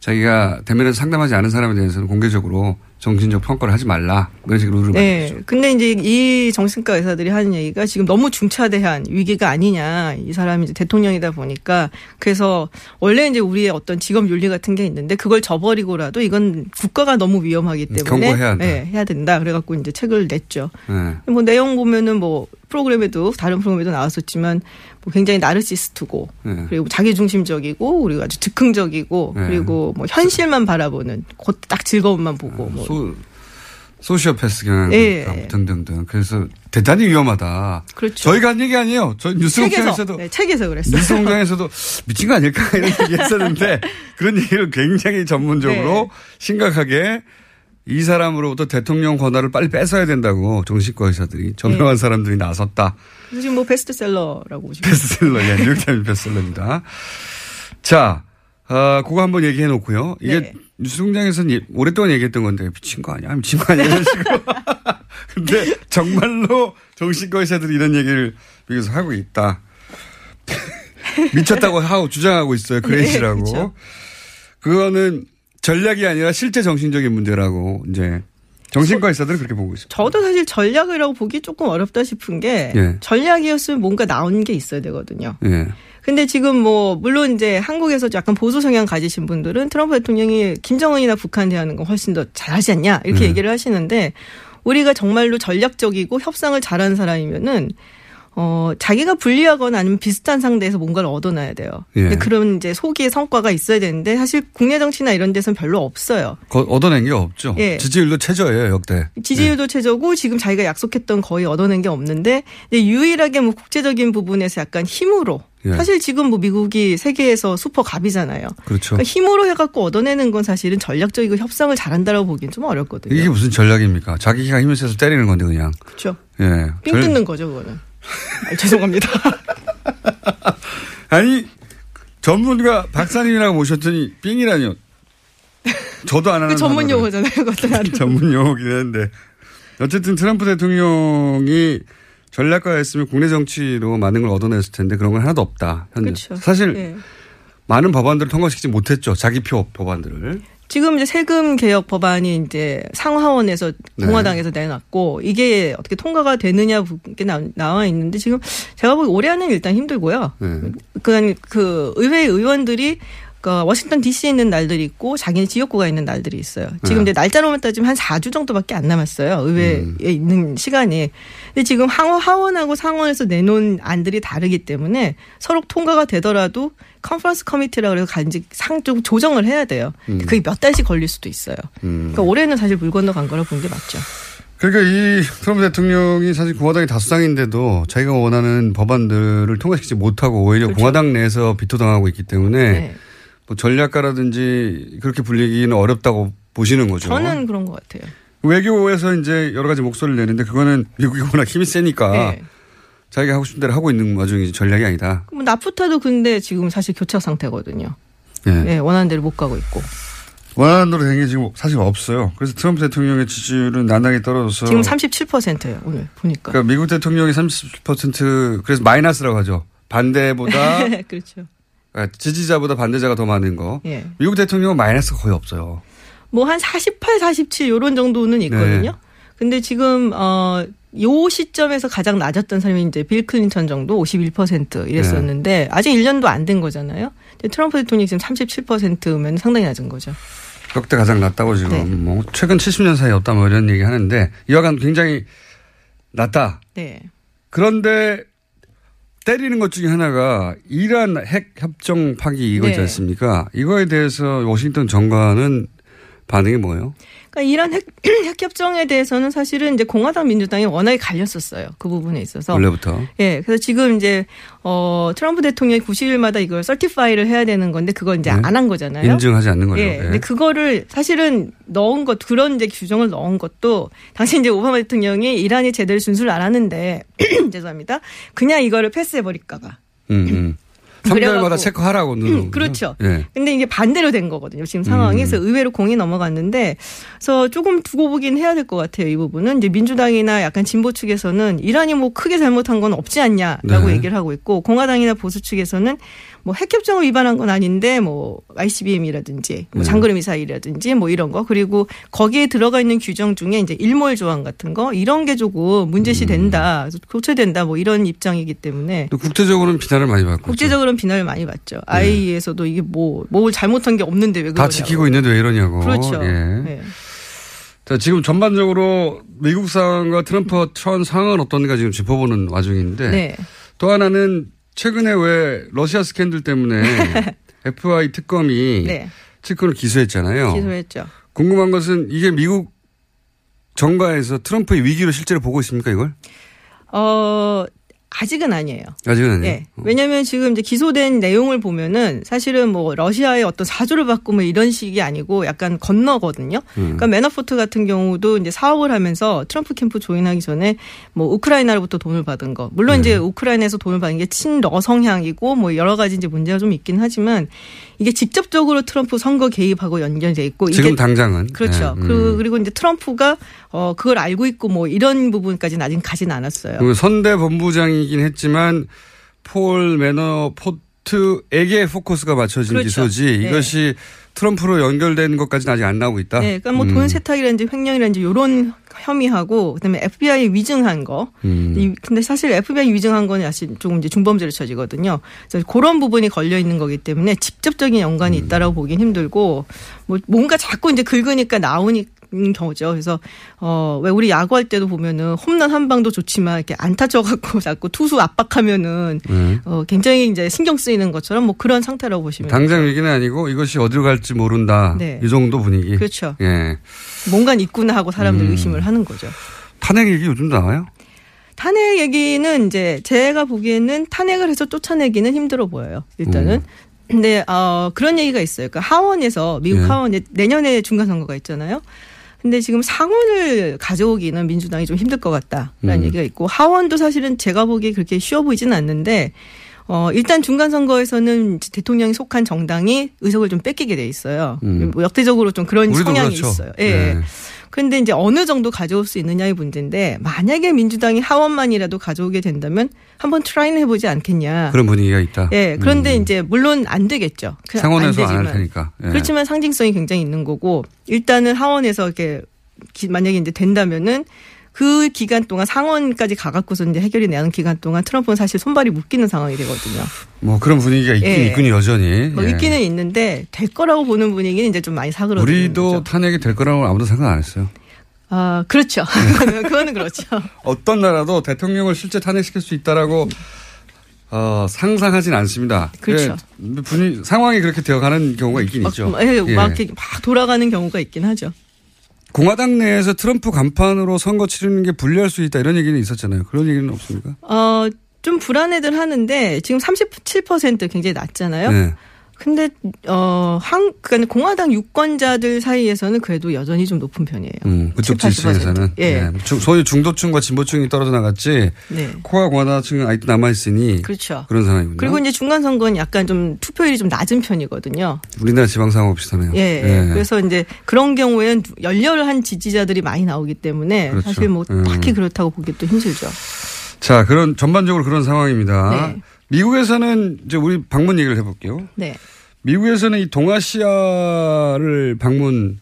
자기가 대면에서 상담하지 않은 사람에 대해서는 공개적으로 정신적 평가를 하지 말라. 그런 식으로 룰을 네. 만들었죠. 근데 이제 이 정신과 의사들이 하는 얘기가 지금 너무 중차대한 위기가 아니냐. 이 사람이 이제 대통령이다 보니까 그래서 원래 이제 우리의 어떤 직업 윤리 같은 게 있는데 그걸 저버리고라도 이건 국가가 너무 위험하기 때문에 경고해야 한다. 네, 해야 된다. 그래갖고 이제 책을 냈죠. 네. 뭐 내용 보면은 뭐 프로그램에도 다른 프로그램에도 나왔었지만 뭐 굉장히 나르시스트고 네. 그리고 자기 중심적이고 그리고 아주 즉흥적이고 네. 그리고 뭐 현실만 바라보는 곧딱 즐거움만 보고 뭐 소, 소시오패스 경향 예. 등등등. 그래서 대단히 위험하다. 그렇죠. 저희가 한 얘기 아니에요. 저 뉴스공장에서도 네, 책에서 그랬어요. 뉴스공장에서도 미친 거 아닐까 이런 얘기 했었는데 그런 얘기를 굉장히 전문적으로 네. 심각하게 이 사람으로부터 대통령 권한을 빨리 뺏어야 된다고 정신과 의사들이 저명한 네. 사람들이 나섰다. 지금 뭐 베스트셀러라고 보시면 베스트셀러, 예, 뉴욕타임즈 베스트셀러입니다. 자, 아, 그거 한번 얘기해 놓고요. 이게 네. 뉴스공장에서는 예- 오랫동안 얘기했던 건데 미친 거 아니야? 미친 거 아니야? 이런 식으로. 근데 정말로 정신과 의사들이 이런 얘기를 여기서 하고 있다. 미쳤다고 하고 주장하고 있어요. Crazy라고. 네, 그렇죠. 그거는 전략이 아니라 실제 정신적인 문제라고 이제 정신과 의사들은 그렇게 보고 있습니다. 저도 사실 전략이라고 보기 조금 어렵다 싶은 게 예. 전략이었으면 뭔가 나온 게 있어야 되거든요. 예. 근데 지금 뭐 물론 이제 한국에서 약간 보수 성향 가지신 분들은 트럼프 대통령이 김정은이나 북한 대하는 건 훨씬 더 잘하지 않냐 이렇게 네. 얘기를 하시는데 우리가 정말로 전략적이고 협상을 잘하는 사람이면은 어 자기가 불리하거나 아니면 비슷한 상대에서 뭔가를 얻어놔야 돼요. 예. 그런 이제 소기의 성과가 있어야 되는데 사실 국내 정치나 이런 데서는 별로 없어요. 거- 얻어낸 게 없죠. 예. 지지율도 최저예요, 역대. 지지율도 최저고 지금 자기가 약속했던 거의 얻어낸 게 없는데 유일하게 뭐 국제적인 부분에서 약간 힘으로 예. 사실 지금 뭐 미국이 세계에서 슈퍼 갑이잖아요. 그렇죠. 그러니까 힘으로 해갖고 얻어내는 건 사실은 전략적이고 협상을 잘한다고 보기엔 좀 어렵거든요. 이게 무슨 전략입니까? 자기가 힘을 세서 때리는 건데 그냥. 그렇죠. 예. 삥 뜯는 거죠, 그거는. 아, 죄송합니다. 아니 전문가 박사님이라고 모셨더니 삥이라뇨. 저도 안 하는 그 전문. 용어잖아요, 그것도. 전문 용어긴 한데 어쨌든 트럼프 대통령이 전략가였으면 국내 정치로 많은 걸 얻어냈을 텐데 그런 건 하나도 없다. 현재. 그렇죠. 사실 예. 많은 법안들을 통과시키지 못했죠. 자기 표 법안들을. 지금 이제 세금 개혁 법안이 이제 상하원에서 네. 공화당에서 내놨고 이게 어떻게 통과가 되느냐 게 나- 나와 있는데 지금 제가 보기 올해 안은 일단 힘들고요. 네. 그, 그 의회 의원들이 그 워싱턴 DC에 있는 날들이 있고 자기네 지역구가 있는 날들이 있어요. 지금 네. 이제 날짜로만 따지면 한 4주 정도밖에 안 남았어요. 의회에 음. 있는 시간이. 근데 지금 하원, 하원하고 상원에서 내놓은 안들이 다르기 때문에 서로 통과가 되더라도 컨퍼런스 커미티라 그래서 간직 상좀 조정을 해야 돼요. 음. 그게 몇 달씩 걸릴 수도 있어요. 음. 그러니까 올해는 사실 물 건너 간 거라 보는 게 맞죠. 그러니까 이 트럼프 대통령이 사실 공화당이 다수당인데도 자기가 원하는 법안들을 통과시키지 못하고 오히려 그렇죠. 공화당 내에서 비토당하고 있기 때문에 네. 뭐 전략가라든지 그렇게 불리기는 어렵다고 보시는 거죠. 저는 그런 것 같아요. 외교에서 이제 여러 가지 목소리를 내는데 그거는 미국이 워낙 힘이 세니까 네. 자기가 하고 싶은 대로 하고 있는 와중이지 전략이 아니다. 뭐 나프타도 근데 지금 사실 교착 상태거든요. 예. 네, 원하는 대로 못 가고 있고. 원하는 대로 된게 지금 사실 없어요. 그래서 트럼프 대통령의 지지율은 나날이 떨어져서 지금 37%예요, 오늘 보니까. 그러니까 미국 대통령이 30% 그래서 마이너스라고 하죠. 반대보다 그렇죠. 아, 지지자보다 반대자가 더 많은 거. 예. 미국 대통령은 마이너스가 거의 없어요. 뭐 한 48, 47 요런 정도는 있거든요. 네. 근데 지금 어, 요 시점에서 가장 낮았던 사람이 이제 빌 클린턴 정도 51% 이랬었는데 네. 아직 1년도 안 된 거잖아요. 트럼프 대통령이 지금 37%면 상당히 낮은 거죠. 역대 가장 낮다고 지금 네. 뭐 최근 70년 사이 없다 뭐 이런 얘기 하는데 이와간 굉장히 낮다. 네. 그런데 때리는 것 중에 하나가 이란 핵 협정 파기 이거 있지 네. 않습니까? 이거에 대해서 워싱턴 정관은 반응이 뭐예요? 그러니까 이란 핵, 핵 협정에 대해서는 사실은 이제 공화당 민주당이 워낙에 갈렸었어요. 그 부분에 있어서. 원래부터. 예. 그래서 지금 이제 어 트럼프 대통령이 90일마다 이걸 서티파이를 해야 되는 건데 그걸 이제 네. 안한 거잖아요. 인증하지 않는 거죠. 예. 예. 근데 그거를 사실은 넣은 것 그런 이제 규정을 넣은 것도 당시 이제 오바마 대통령이 이란이 제대로 준수를 안 하는데 죄송합니다. 그냥 이거를 패스해 버릴까 봐. 음, 음. 3개월마다 그래갖고. 체크하라고 누르는 음, 그렇죠. 예. 근데 이게 반대로 된 거거든요. 지금 상황이. 음. 그래서 의외로 공이 넘어갔는데, 그래서 조금 두고 보긴 해야 될 것 같아요. 이 부분은. 이제 민주당이나 약간 진보 측에서는 이란이 뭐 크게 잘못한 건 없지 않냐라고 네. 얘기를 하고 있고, 공화당이나 보수 측에서는 뭐 핵협정을 위반한 건 아닌데, 뭐 ICBM이라든지, 뭐 네. 장거리 미사일이라든지, 뭐 이런 거. 그리고 거기에 들어가 있는 규정 중에 이제 일몰 조항 같은 거, 이런 게 조금 문제시 된다. 그래서 교체된다. 뭐 이런 입장이기 때문에. 또 국제적으로는 비난을 많이 받고 국제적으로 는 비난을 많이 받죠. IAEA에서도 이게 뭐, 뭘 잘못한 게 없는데 왜다 그러냐고. 지키고 있는데 왜 이러냐고. 그렇죠. 예. 네. 자, 지금 전반적으로 미국 상황과 트럼프 트런 상황은 어떤가 지금 짚어보는 와중인데 네. 또 하나는 최근에 왜 러시아 스캔들 때문에 FBI 특검이 네. 측근을 기소했잖아요. 기소했죠. 궁금한 것은 이게 미국 정가에서 트럼프의 위기로 실제로 보고 있습니까 이걸? 어, 아직은 아니에요. 아직은 아니에요. 네. 왜냐하면 지금 이제 기소된 내용을 보면은 사실은 뭐 러시아의 어떤 사주를 받고 뭐 이런 식이 아니고 약간 건너거든요. 음. 그러니까 매너포트 같은 경우도 이제 사업을 하면서 트럼프 캠프 조인하기 전에 뭐 우크라이나로부터 돈을 받은 거. 물론 네. 이제 우크라이나에서 돈을 받은 게 친러 성향이고 뭐 여러 가지 이제 문제가 좀 있긴 하지만 이게 직접적으로 트럼프 선거 개입하고 연결돼 있고 지금 이게 당장은 그렇죠. 네. 음. 그 그리고 이제 트럼프가 어 그걸 알고 있고 뭐 이런 부분까지는 아직 가진 않았어요. 그 선대 본부장이 긴 했지만 폴 매너 포트에게 포커스가 맞춰진 그렇죠. 기소지 네. 이것이 트럼프로 연결된 것까지는 아직 안 나오고 있다. 네, 그러니까 뭐 음. 돈 세탁이라든지 횡령이라든지 이런 혐의하고 그다음에 FBI 위증한 거. 음. 이- 근데 사실 FBI 위증한 거는 사실 조금 이제 중범죄로 쳐지거든요. 그래서 그런 부분이 걸려 있는 거기 때문에 직접적인 연관이 음. 있다라고 보긴 힘들고 뭐 뭔가 자꾸 이제 긁으니까 나오니 는 경우죠. 그래서 어 왜 우리 야구할 때도 보면은 홈런 한 방도 좋지만 이렇게 안타 쳐갖고 자꾸 투수 압박하면은 네. 어 굉장히 이제 신경 쓰이는 것처럼 뭐 그런 상태라고 보시면 당장 위기는 아니고 이것이 어디로 갈지 모른다. 네. 이 정도 분위기. 그렇죠. 예. 뭔가 있구나 하고 사람들 음. 의심을 하는 거죠. 탄핵 얘기 요즘 나와요? 탄핵 얘기는 이제 제가 보기에는 탄핵을 해서 쫓아내기는 힘들어 보여요. 일단은. 음. 근데 어 그런 얘기가 있어요. 그러니까 하원에서 미국 예. 하원에 내년에 중간 선거가 있잖아요. 근데 지금 상원을 가져오기는 민주당이 좀 힘들 것 같다라는 음. 얘기가 있고 하원도 사실은 제가 보기에 그렇게 쉬워 보이지는 않는데 어 일단 중간 선거에서는 대통령이 속한 정당이 의석을 좀 뺏기게 돼 있어요. 음. 뭐 역대적으로 좀 그런 성향이 그렇죠. 있어요. 예. 네. 그런데 이제 어느 정도 가져올 수 있느냐의 문제인데 만약에 민주당이 하원만이라도 가져오게 된다면 한번 트라이는 해보지 않겠냐. 그런 분위기가 있다. 예. 그런데 음. 이제 물론 안 되겠죠. 그- 상원에서 안 할. 테니까. 예. 그렇지만 상징성이 굉장히 있는 거고 일단은 하원에서 이렇게 기- 만약에 이제 된다면은 그 기간 동안 상원까지 가갖고서 이제 해결이 나는 기간 동안 트럼프는 사실 손발이 묶이는 상황이 되거든요. 뭐 그런 분위기가 있긴 예. 있군요 여전히. 뭐 예. 있기는 있는데 될 거라고 보는 분위기는 이제 좀 많이 사그러들는 우리도 탄핵이 될 거라고 아무도 생각 안 했어요. 아 그렇죠. 그거는, 그거는 그렇죠. 어떤 나라도 대통령을 실제 탄핵시킬 수 있다라고 어, 상상하진 않습니다. 그렇죠. 예, 분위 상황이 그렇게 되어가는 경우가 있긴 있죠. 막, 예, 예. 막 이렇게 막 돌아가는 경우가 있긴 하죠. 공화당 내에서 트럼프 간판으로 선거 치르는 게 불리할 수 있다 이런 얘기는 있었잖아요. 그런 얘기는 없습니까? 어, 좀 불안해들 하는데 지금 37% 굉장히 낮잖아요. 네. 근데 어, 한 그러니까 공화당 유권자들 사이에서는 그래도 여전히 좀 높은 편이에요. 음, 그쪽 7, 80%. 지지층에서는 예. 네. 중- 소위 중도층과 진보층이 떨어져 나갔지 네. 코어 공화당층은 아직도 남아 있으니 그렇죠. 런 상황이군요. 그리고 이제 중간 선거는 약간 좀 투표율이 좀 낮은 편이거든요. 우리나라 지방선거 비슷하네요. 예. 예. 그래서 이제 그런 경우에는 열렬한 지지자들이 많이 나오기 때문에 그렇죠. 사실 뭐 음. 딱히 그렇다고 보기 또 힘들죠. 자, 그런 전반적으로 그런 상황입니다. 네. 미국에서는 이제 우리 방문 얘기를 해볼게요. 네. 미국에서는 이 동아시아를 방문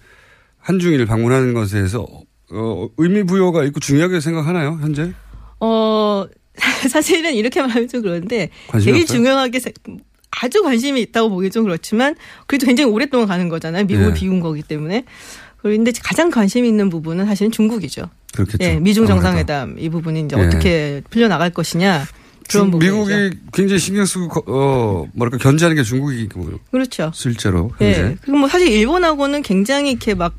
한중일 방문하는 것에 대해서 어, 의미 부여가 있고 중요하게 생각하나요 현재? 어, 사실은 이렇게 말하면 좀 그런데 없어요? 중요하게 세- 아주 관심이 있다고 보기 좀 그렇지만 그래도 굉장히 오랫동안 가는 거잖아요. 미국을 네. 비운 거기 때문에. 그런데 가장 관심이 있는 부분은 사실은 중국이죠. 그렇겠죠. 예, 미중 아무래도. 정상회담 이 부분이 이제 예. 어떻게 풀려 나갈 것이냐. 부분이죠. 미국이 굉장히 신경 쓰고 거- 어 뭐랄까 견제하는 게 중국이고 그렇죠. 실제로 예. 현재. 그리고 뭐 사실 일본하고는 굉장히 이렇게 막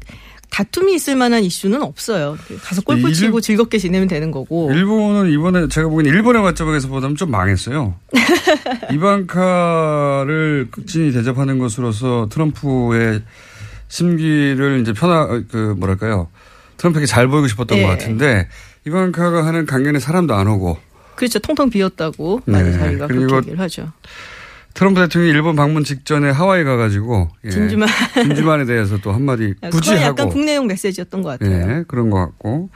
다툼이 있을 만한 이슈는 없어요. 가서 골프 일- 치고 즐겁게 지내면 되는 거고. 일본은 이번에 제가 보기엔 일본의 관점에서 보다는 좀 망했어요. 이방카를 극진히 대접하는 것으로서 트럼프의 심기를 이제 편하 그 뭐랄까요 트럼프에게 잘 보이고 싶었던 예. 것 같은데 이방카가 하는 강연에 사람도 안 오고 그렇죠. 통통 비었다고 많이 네. 자기가 그렇게 얘기를 하죠. 트럼프 대통령이 일본 방문 직전에 하와이 가가지고 예. 진주만. 진주만에 대해서 또 한마디 굳이 약간 하고 국내용 메시지였던 것 같아요. 예, 그런 것 같고.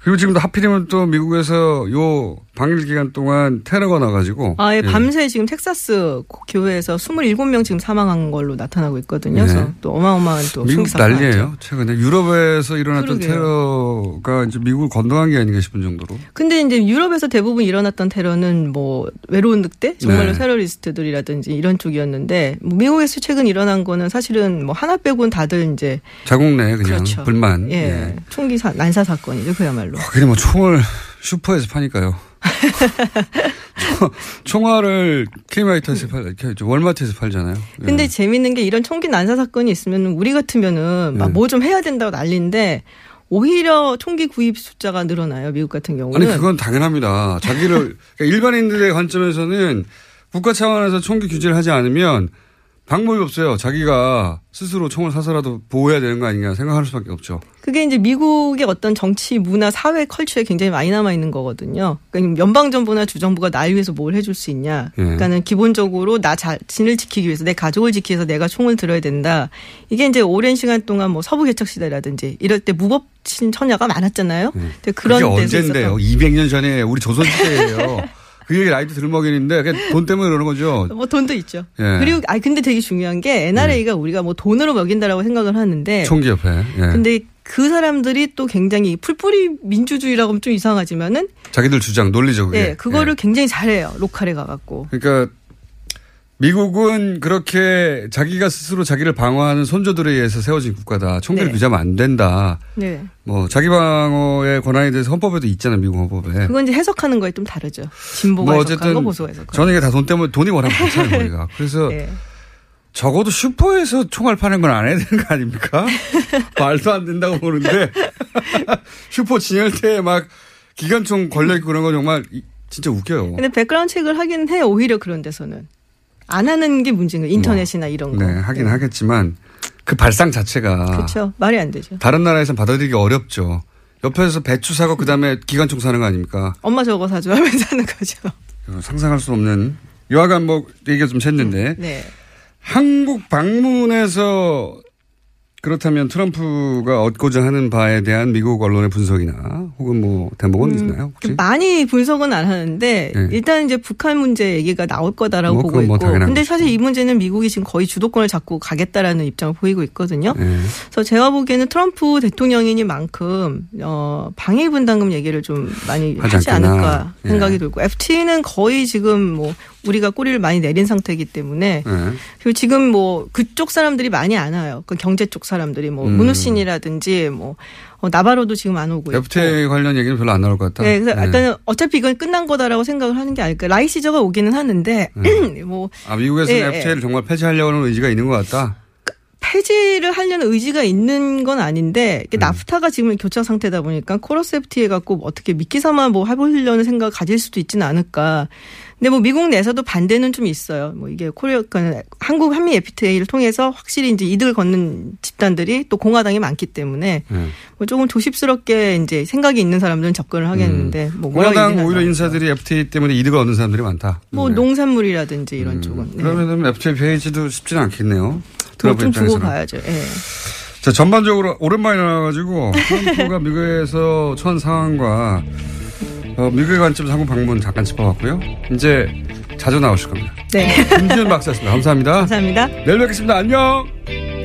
그리고 지금도 하필이면 또 미국에서 요 방일 기간 동안 테러가 나가지고. 아, 예, 예. 밤새 지금 텍사스 교회에서 27명 지금 사망한 걸로 나타나고 있거든요. 네. 그래서 또 어마어마한 또 미국. 난리예요. 최근에 유럽에서 일어났던 그러게요. 테러가 이제 미국을 건너간 게 아닌가 싶은 정도로. 근데 이제 유럽에서 대부분 일어났던 테러는 뭐 외로운 늑대 정말로 네. 테러리스트들이라든지 이런 쪽이었는데 뭐 미국에서 최근 일어난 거는 사실은 뭐 하나 빼고는 다들 이제 자국 내 그냥 그렇죠. 불만. 예, 예. 총기 사, 난사 사건이죠 그야말로. 그래 뭐 총을 슈퍼에서 파니까요. 총- 총알을 K마이터에서 팔, 월마트에서 팔잖아요. 예. 근데 재밌는 게 이런 총기 난사 사건이 있으면 우리 같으면은 네. 막뭐 좀 해야 된다고 난리인데 오히려 총기 구입 숫자가 늘어나요 미국 같은 경우는. 아니 그건 당연합니다. 자기를 그러니까 일반인들의 관점에서는 국가 차원에서 총기 규제를 하지 않으면 방법이 없어요. 자기가 스스로 총을 사서라도 보호해야 되는 거 아닌가 생각할 수밖에 없죠. 그게 이제 미국의 어떤 정치, 문화, 사회 컬처에 굉장히 많이 남아 있는 거거든요. 그러니까 연방 정부나 주 정부가 날 위해서 뭘 해줄 수 있냐. 예. 그러니까는 기본적으로 나 자신을 지키기 위해서 내 가족을 지키기 위해서 내가 총을 들어야 된다. 이게 이제 오랜 시간 동안 뭐 서부 개척 시대라든지 이럴 때 무법천지가 많았잖아요. 그런 예. 그게 데서 언젠데요? 있었던 200년 전에 우리 조선 시대예요. 그 얘기 라이트 들먹이는데 돈 때문에 그러는 거죠. 뭐 돈도 있죠. 예. 그리고 아 근데 되게 중요한 게 NRA가 우리가 뭐 돈으로 먹인다라고 생각을 하는데 총기협회. 예. 근데 그 사람들이 또 굉장히 풀뿌리 민주주의라고 하면 좀 이상하지만은 자기들 주장. 그게. 예, 그거를 굉장히 잘해요. 로컬에 가갖고. 그러니까 미국은 그렇게 자기가 스스로 자기를 방어하는 손조들에 의해서 세워진 국가다. 총기를 네. 규제하면 안 된다. 네. 뭐 자기 방어의 권한에 대해서 헌법에도 있잖아요. 미국 헌법에. 그건 이제 해석하는 거에 좀 다르죠. 진보가 뭐 해석한 거, 보수가 해석한 거. 저는 이게 다 돈 때문에 돈이 원하면 괜찮아요. 우리가. 그래서 예. 적어도 슈퍼에서 총알 파는 건 안 해야 되는 거 아닙니까? 말도 안 된다고 보는데 슈퍼 진열대에 막 기관총 걸려있고 그런 거 정말 이- 진짜 웃겨요. 근데 background check를 하긴 해요. 오히려 그런 데서는. 안 하는 게 문제인 거예요. 인터넷이나 이런 거. 네, 하긴 하겠지만 그 발상 자체가 그렇죠. 말이 안 되죠. 다른 나라에서는 받아들이기 어렵죠. 옆에서 배추 사고 그다음에 기관총 사는 거 아닙니까? 엄마 저거 사줘 하면서 하는 거죠. 어, 상상할 수 없는 여하간 뭐 얘기가 좀 샜는데 네. 한국 방문에서 그렇다면 트럼프가 얻고자 하는 바에 대한 미국 언론의 분석이나 혹은 뭐 대목은 음, 있나요? 혹시? 많이 분석은 안 하는데 네. 일단 이제 북한 문제 얘기가 나올 거다라고 뭐 보고 뭐 있고. 근데. 사실 이 문제는 미국이 지금 거의 주도권을 잡고 가겠다라는 입장을 보이고 있거든요. 네. 그래서 제가 보기에는 트럼프 대통령이니만큼 어, 방위 분담금 얘기를 좀 많이 하지 하지. 않을까 예. 생각이 들고 FT는 거의 지금 뭐 우리가 꼬리를 많이 내린 상태이기 때문에 네. 그리고 지금 뭐 그쪽 사람들이 많이 안 와요. 그 경제 쪽 사람들이 뭐 음. 문우신이라든지 뭐 어, 나바로도 지금 안 오고 있고. FTA 관련 얘기는 별로 안 나올 것 같다. 네, 그래서 네. 약간 어차피 이건 끝난 거다라고 생각을 하는 게 아닐까. 라이시저가 오기는 하는데 뭐아 미국에서는 예, FTA를 정말 폐지하려고 하는 의지가 있는 것 같다. 폐지를 하려는 의지가 있는 건 아닌데 이게 나프타가 지금 교차 상태다 보니까 코러스 FTA 갖고 어떻게 미끼 삼아 뭐 해보려는 생각 을 가질 수도 있지는 않을까. 근데 뭐 미국 내에서도 반대는 좀 있어요. 뭐 이게 코리아 그러니까 한국 한미 FTA를 통해서 확실히 이제 이득을 걷는 집단들이 또 공화당이 많기 때문에 네. 뭐 조금 조심스럽게 이제 생각이 있는 사람들은 접근을 하겠는데 뭐 뭐라고 공화당 오히려 안 인사들이 FTA 때문에 이득을 얻는 사람들이 많다. 뭐 네. 농산물이라든지 이런 쪽은 네. 그러면 FTA 페이지도 쉽지는 않겠네요. 뭐좀 두고. 봐야죠. 예. 자, 전반적으로 오랜만에 나와가지고 트럼프가 미국에서 처한 상황과 어, 미국의 관점에서 한국 방문 잠깐 짚어봤고요. 이제 자주 나오실 겁니다. 네. 김지현 박사였습니다. 감사합니다. 감사합니다. 내일 뵙겠습니다. 안녕!